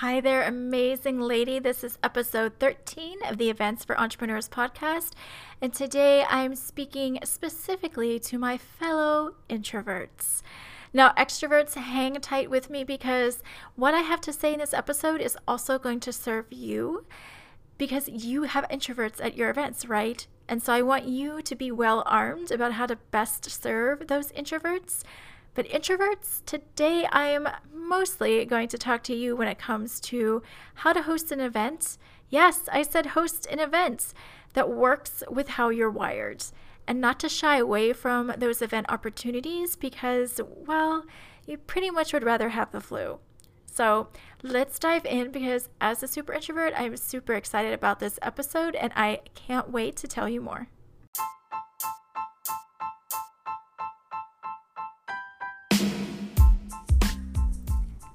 Hi there, amazing lady. This is episode 13 of the Events for Entrepreneurs podcast. And today I'm speaking specifically to my fellow introverts. Now, extroverts, hang tight with me because what I have to say in this episode is also going to serve you because you have introverts at your events, right? And so I want you to be well armed about how to best serve those introverts but introverts, today I am mostly going to talk to you when it comes to how to host an event. Yes, I said host an event that works with how you're wired and not to shy away from those event opportunities because, well, you pretty much would rather have the flu. So let's dive in because, as a super introvert, I'm super excited about this episode and I can't wait to tell you more.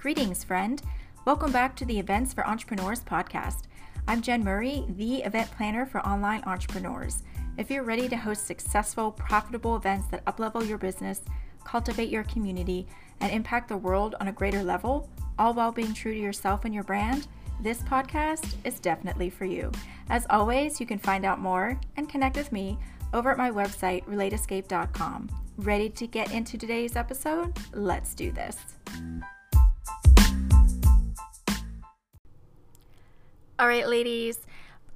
Greetings, friend. Welcome back to the Events for Entrepreneurs podcast. I'm Jen Murray, the event planner for online entrepreneurs. If you're ready to host successful, profitable events that uplevel your business, cultivate your community, and impact the world on a greater level, all while being true to yourself and your brand, this podcast is definitely for you. As always, you can find out more and connect with me over at my website, relateescape.com. Ready to get into today's episode? Let's do this. All right, ladies,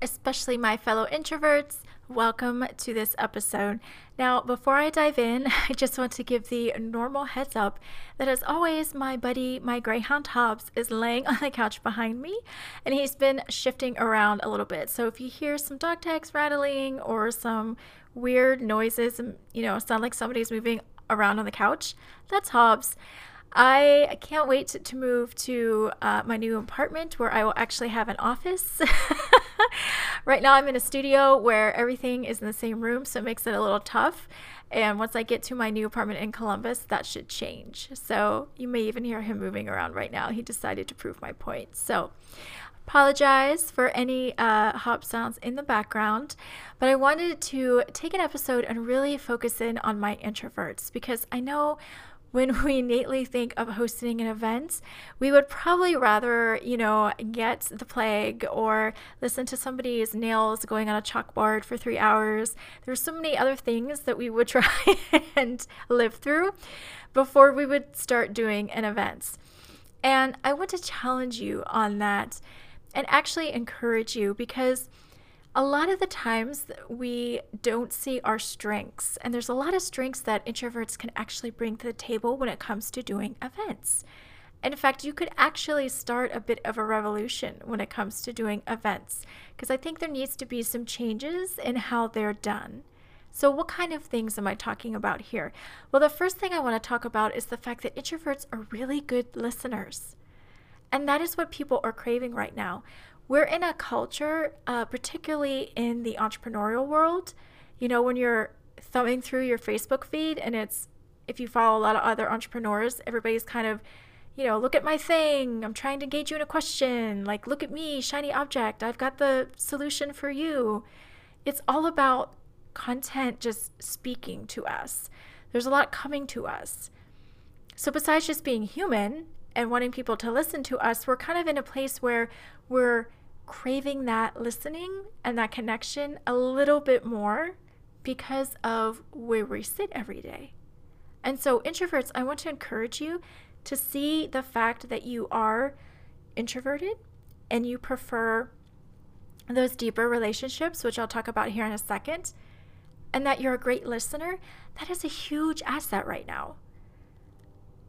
especially my fellow introverts, welcome to this episode. Now, before I dive in, I just want to give the normal heads up that, as always, my buddy, my Greyhound Hobbs, is laying on the couch behind me and he's been shifting around a little bit. So, if you hear some dog tags rattling or some weird noises, and, you know, sound like somebody's moving around on the couch, that's Hobbs. I can't wait to, move to uh, my new apartment where I will actually have an office. right now, I'm in a studio where everything is in the same room, so it makes it a little tough. And once I get to my new apartment in Columbus, that should change. So you may even hear him moving around right now. He decided to prove my point. So apologize for any uh, Hobbs sounds in the background, but I wanted to take an episode and really focus in on my introverts because I know when we innately think of hosting an event, we would probably rather, you know, get the plague or listen to somebody's nails going on a chalkboard for three hours. There's so many other things that we would try and live through before we would start doing an event. And I want to challenge you on that and actually encourage you because a lot of the times we don't see our strengths, and there's a lot of strengths that introverts can actually bring to the table when it comes to doing events. In fact, you could actually start a bit of a revolution when it comes to doing events, because I think there needs to be some changes in how they're done. So, what kind of things am I talking about here? Well, the first thing I want to talk about is the fact that introverts are really good listeners. And that is what people are craving right now we're in a culture, uh, particularly in the entrepreneurial world, you know, when you're thumbing through your Facebook feed and it's, if you follow a lot of other entrepreneurs, everybody's kind of, you know, look at my thing. I'm trying to engage you in a question. Like, look at me, shiny object. I've got the solution for you. It's all about content just speaking to us. There's a lot coming to us. So, besides just being human and wanting people to listen to us, we're kind of in a place where we're craving that listening and that connection a little bit more because of where we sit every day. And so, introverts, I want to encourage you to see the fact that you are introverted and you prefer those deeper relationships, which I'll talk about here in a second, and that you're a great listener. That is a huge asset right now.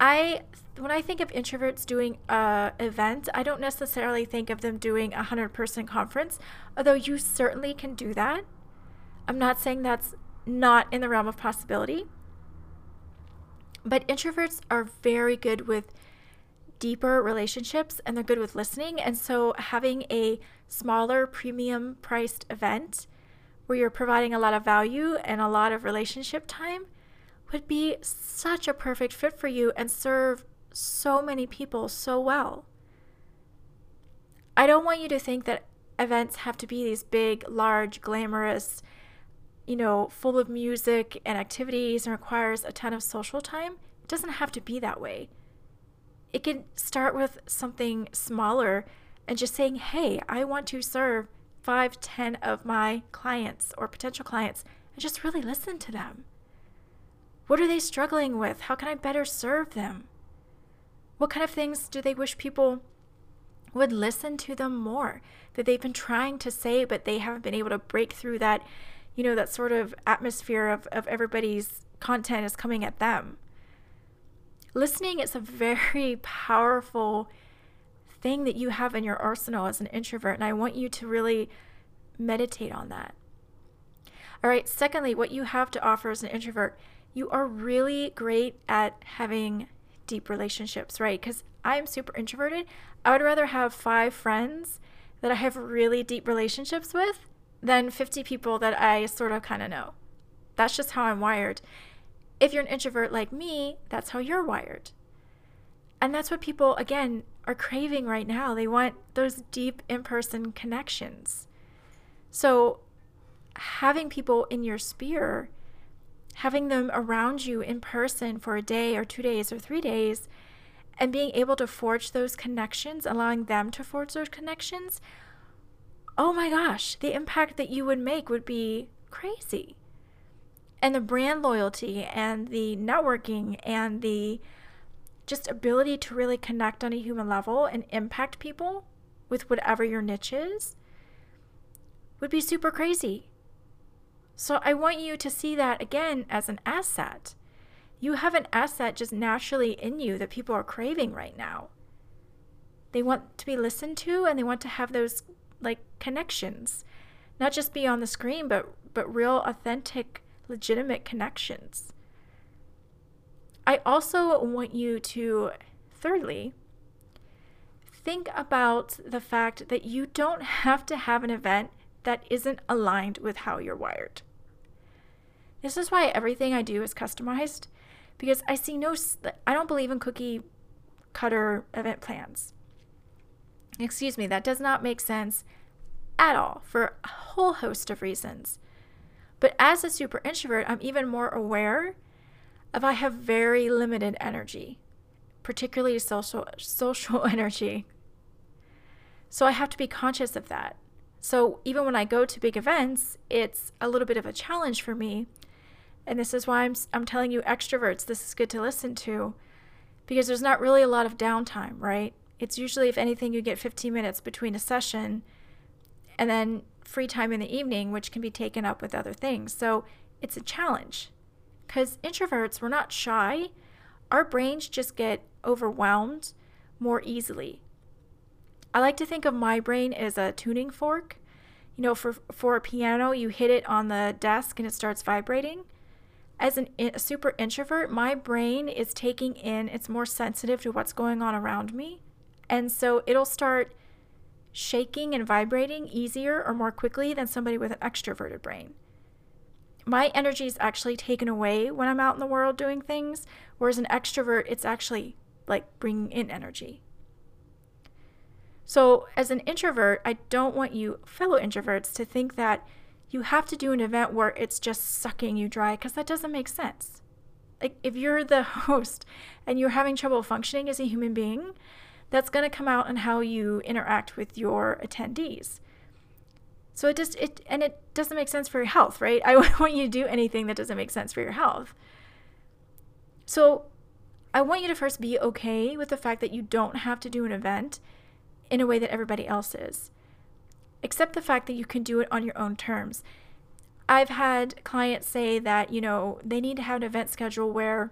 I when I think of introverts doing uh, a event, I don't necessarily think of them doing a hundred person conference, although you certainly can do that. I'm not saying that's not in the realm of possibility. But introverts are very good with deeper relationships and they're good with listening. And so having a smaller premium priced event where you're providing a lot of value and a lot of relationship time would be such a perfect fit for you and serve so many people so well. I don't want you to think that events have to be these big, large, glamorous, you know, full of music and activities and requires a ton of social time. It doesn't have to be that way. it can start with something smaller and just saying, hey, I want to serve five, ten of my clients or potential clients and just really listen to them. What are they struggling with? How can I better serve them? What kind of things do they wish people would listen to them more that they've been trying to say, but they haven't been able to break through that, you know, that sort of atmosphere of, of everybody's content is coming at them. Listening is a very powerful thing that you have in your arsenal as an introvert, and I want you to really meditate on that. All right, secondly, what you have to offer as an introvert, you are really great at having deep relationships, right? Because I'm super introverted. I would rather have five friends that I have really deep relationships with than 50 people that I sort of kind of know. That's just how I'm wired. If you're an introvert like me, that's how you're wired. And that's what people, again, are craving right now. They want those deep in person connections. So, having people in your sphere, having them around you in person for a day or two days or three days, and being able to forge those connections, allowing them to forge those connections, oh my gosh, the impact that you would make would be crazy. And the brand loyalty and the networking and the just ability to really connect on a human level and impact people with whatever your niche is would be super crazy. So I want you to see that again as an asset. You have an asset just naturally in you that people are craving right now. They want to be listened to and they want to have those like connections. Not just be on the screen, but but real authentic, legitimate connections. I also want you to thirdly think about the fact that you don't have to have an event that isn't aligned with how you're wired. This is why everything I do is customized because I see no, I don't believe in cookie cutter event plans. Excuse me, that does not make sense at all for a whole host of reasons. But as a super introvert, I'm even more aware of I have very limited energy, particularly social social energy. So I have to be conscious of that. So even when I go to big events, it's a little bit of a challenge for me and this is why I'm, I'm telling you, extroverts, this is good to listen to because there's not really a lot of downtime, right? It's usually, if anything, you get 15 minutes between a session and then free time in the evening, which can be taken up with other things. So it's a challenge because introverts, we're not shy. Our brains just get overwhelmed more easily. I like to think of my brain as a tuning fork. You know, for, for a piano, you hit it on the desk and it starts vibrating as an, a super introvert, my brain is taking in, it's more sensitive to what's going on around me. And so it'll start shaking and vibrating easier or more quickly than somebody with an extroverted brain. My energy is actually taken away when I'm out in the world doing things, whereas an extrovert, it's actually like bringing in energy. So, as an introvert, I don't want you, fellow introverts, to think that you have to do an event where it's just sucking you dry because that doesn't make sense. Like if you're the host and you're having trouble functioning as a human being, that's going to come out in how you interact with your attendees. So it just it and it doesn't make sense for your health, right? I want you to do anything that doesn't make sense for your health. So I want you to first be okay with the fact that you don't have to do an event in a way that everybody else is accept the fact that you can do it on your own terms. I've had clients say that, you know, they need to have an event schedule where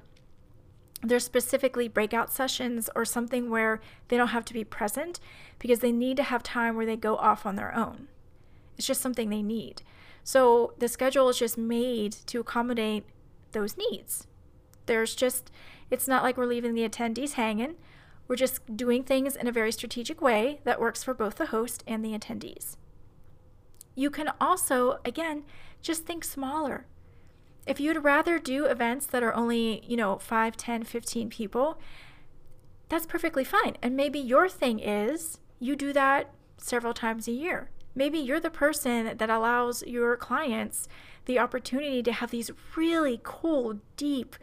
there's specifically breakout sessions or something where they don't have to be present because they need to have time where they go off on their own. It's just something they need. So the schedule is just made to accommodate those needs. There's just, it's not like we're leaving the attendees hanging. We're just doing things in a very strategic way that works for both the host and the attendees. You can also, again, just think smaller. If you'd rather do events that are only, you know, 5, 10, 15 people, that's perfectly fine. And maybe your thing is you do that several times a year. Maybe you're the person that allows your clients the opportunity to have these really cool, deep,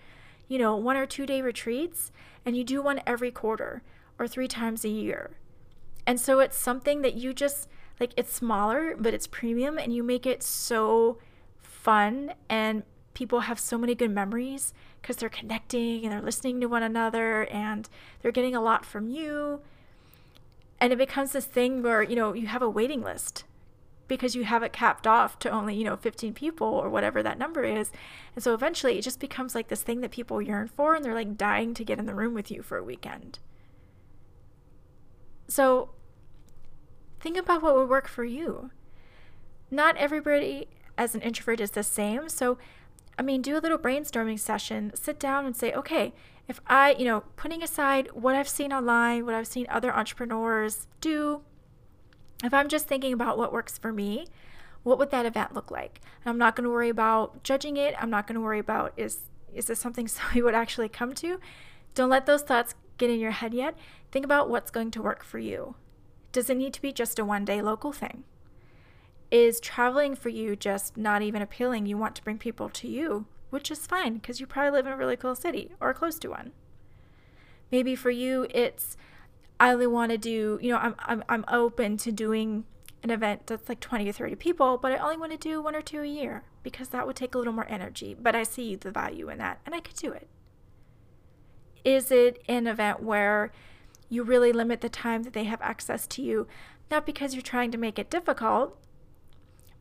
you know, one or two day retreats and you do one every quarter or three times a year. And so it's something that you just like it's smaller, but it's premium and you make it so fun and people have so many good memories because they're connecting and they're listening to one another and they're getting a lot from you. And it becomes this thing where, you know, you have a waiting list because you have it capped off to only, you know, 15 people or whatever that number is. And so eventually it just becomes like this thing that people yearn for and they're like dying to get in the room with you for a weekend. So think about what would work for you. Not everybody as an introvert is the same. So, I mean, do a little brainstorming session. Sit down and say, okay, if I, you know, putting aside what I've seen online, what I've seen other entrepreneurs do, if I'm just thinking about what works for me, what would that event look like? And I'm not going to worry about judging it. I'm not going to worry about is is this something somebody would actually come to? Don't let those thoughts get in your head yet. Think about what's going to work for you. Does it need to be just a one day local thing? Is traveling for you just not even appealing? You want to bring people to you, which is fine because you probably live in a really cool city or close to one. Maybe for you, it's I only want to do, you know, I'm, I'm, I'm open to doing an event that's like 20 or 30 people, but I only want to do one or two a year because that would take a little more energy. But I see the value in that and I could do it. Is it an event where you really limit the time that they have access to you, not because you're trying to make it difficult,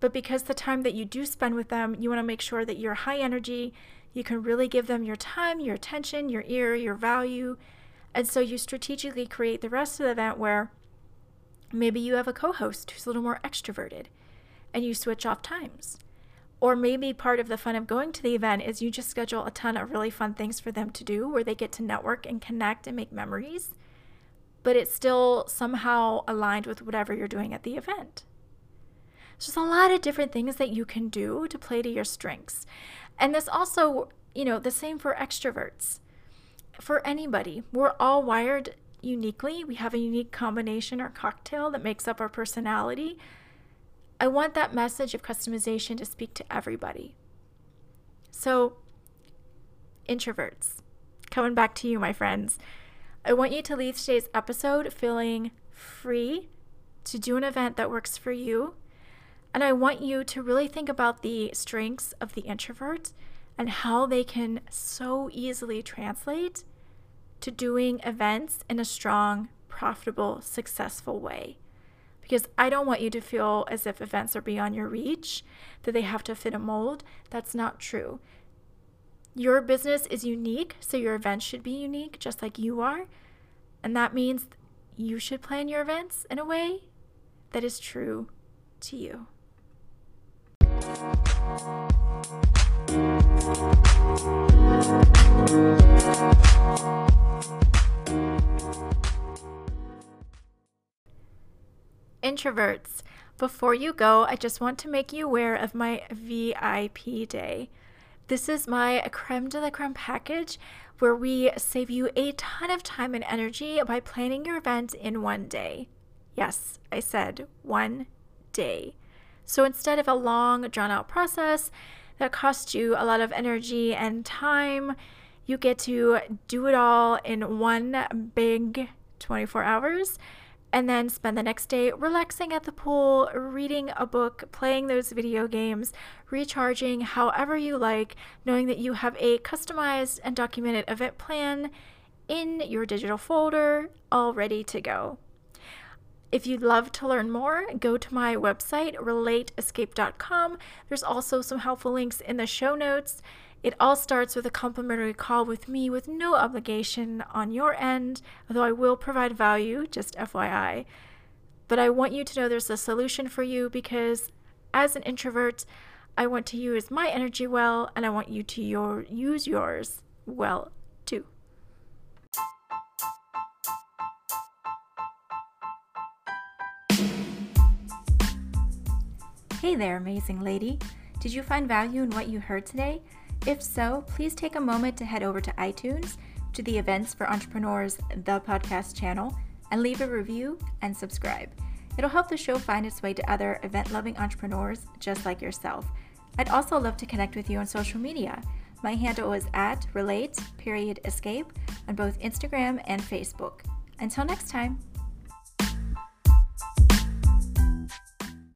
but because the time that you do spend with them, you want to make sure that you're high energy, you can really give them your time, your attention, your ear, your value, and so you strategically create the rest of the event where maybe you have a co host who's a little more extroverted and you switch off times. Or maybe part of the fun of going to the event is you just schedule a ton of really fun things for them to do where they get to network and connect and make memories, but it's still somehow aligned with whatever you're doing at the event. So there's a lot of different things that you can do to play to your strengths. And this also, you know, the same for extroverts for anybody. We're all wired uniquely. We have a unique combination or cocktail that makes up our personality. I want that message of customization to speak to everybody. So, introverts, coming back to you, my friends, I want you to leave today's episode feeling free to do an event that works for you. And I want you to really think about the strengths of the introvert and how they can so easily translate to doing events in a strong, profitable, successful way. Because I don't want you to feel as if events are beyond your reach, that they have to fit a mold. That's not true. Your business is unique, so your events should be unique, just like you are. And that means you should plan your events in a way that is true to you. Introverts, before you go, I just want to make you aware of my VIP day. This is my creme de la creme package where we save you a ton of time and energy by planning your event in one day. Yes, I said one day. So instead of a long, drawn out process that costs you a lot of energy and time, you get to do it all in one big 24 hours and then spend the next day relaxing at the pool, reading a book, playing those video games, recharging however you like, knowing that you have a customized and documented event plan in your digital folder all ready to go. If you'd love to learn more, go to my website, relateescape.com. There's also some helpful links in the show notes. It all starts with a complimentary call with me with no obligation on your end, although I will provide value, just FYI. But I want you to know there's a solution for you because as an introvert, I want to use my energy well and I want you to your, use yours well too. Hey there, amazing lady. Did you find value in what you heard today? If so, please take a moment to head over to iTunes, to the Events for Entrepreneurs, the podcast channel, and leave a review and subscribe. It'll help the show find its way to other event loving entrepreneurs just like yourself. I'd also love to connect with you on social media. My handle is at relate period escape on both Instagram and Facebook. Until next time.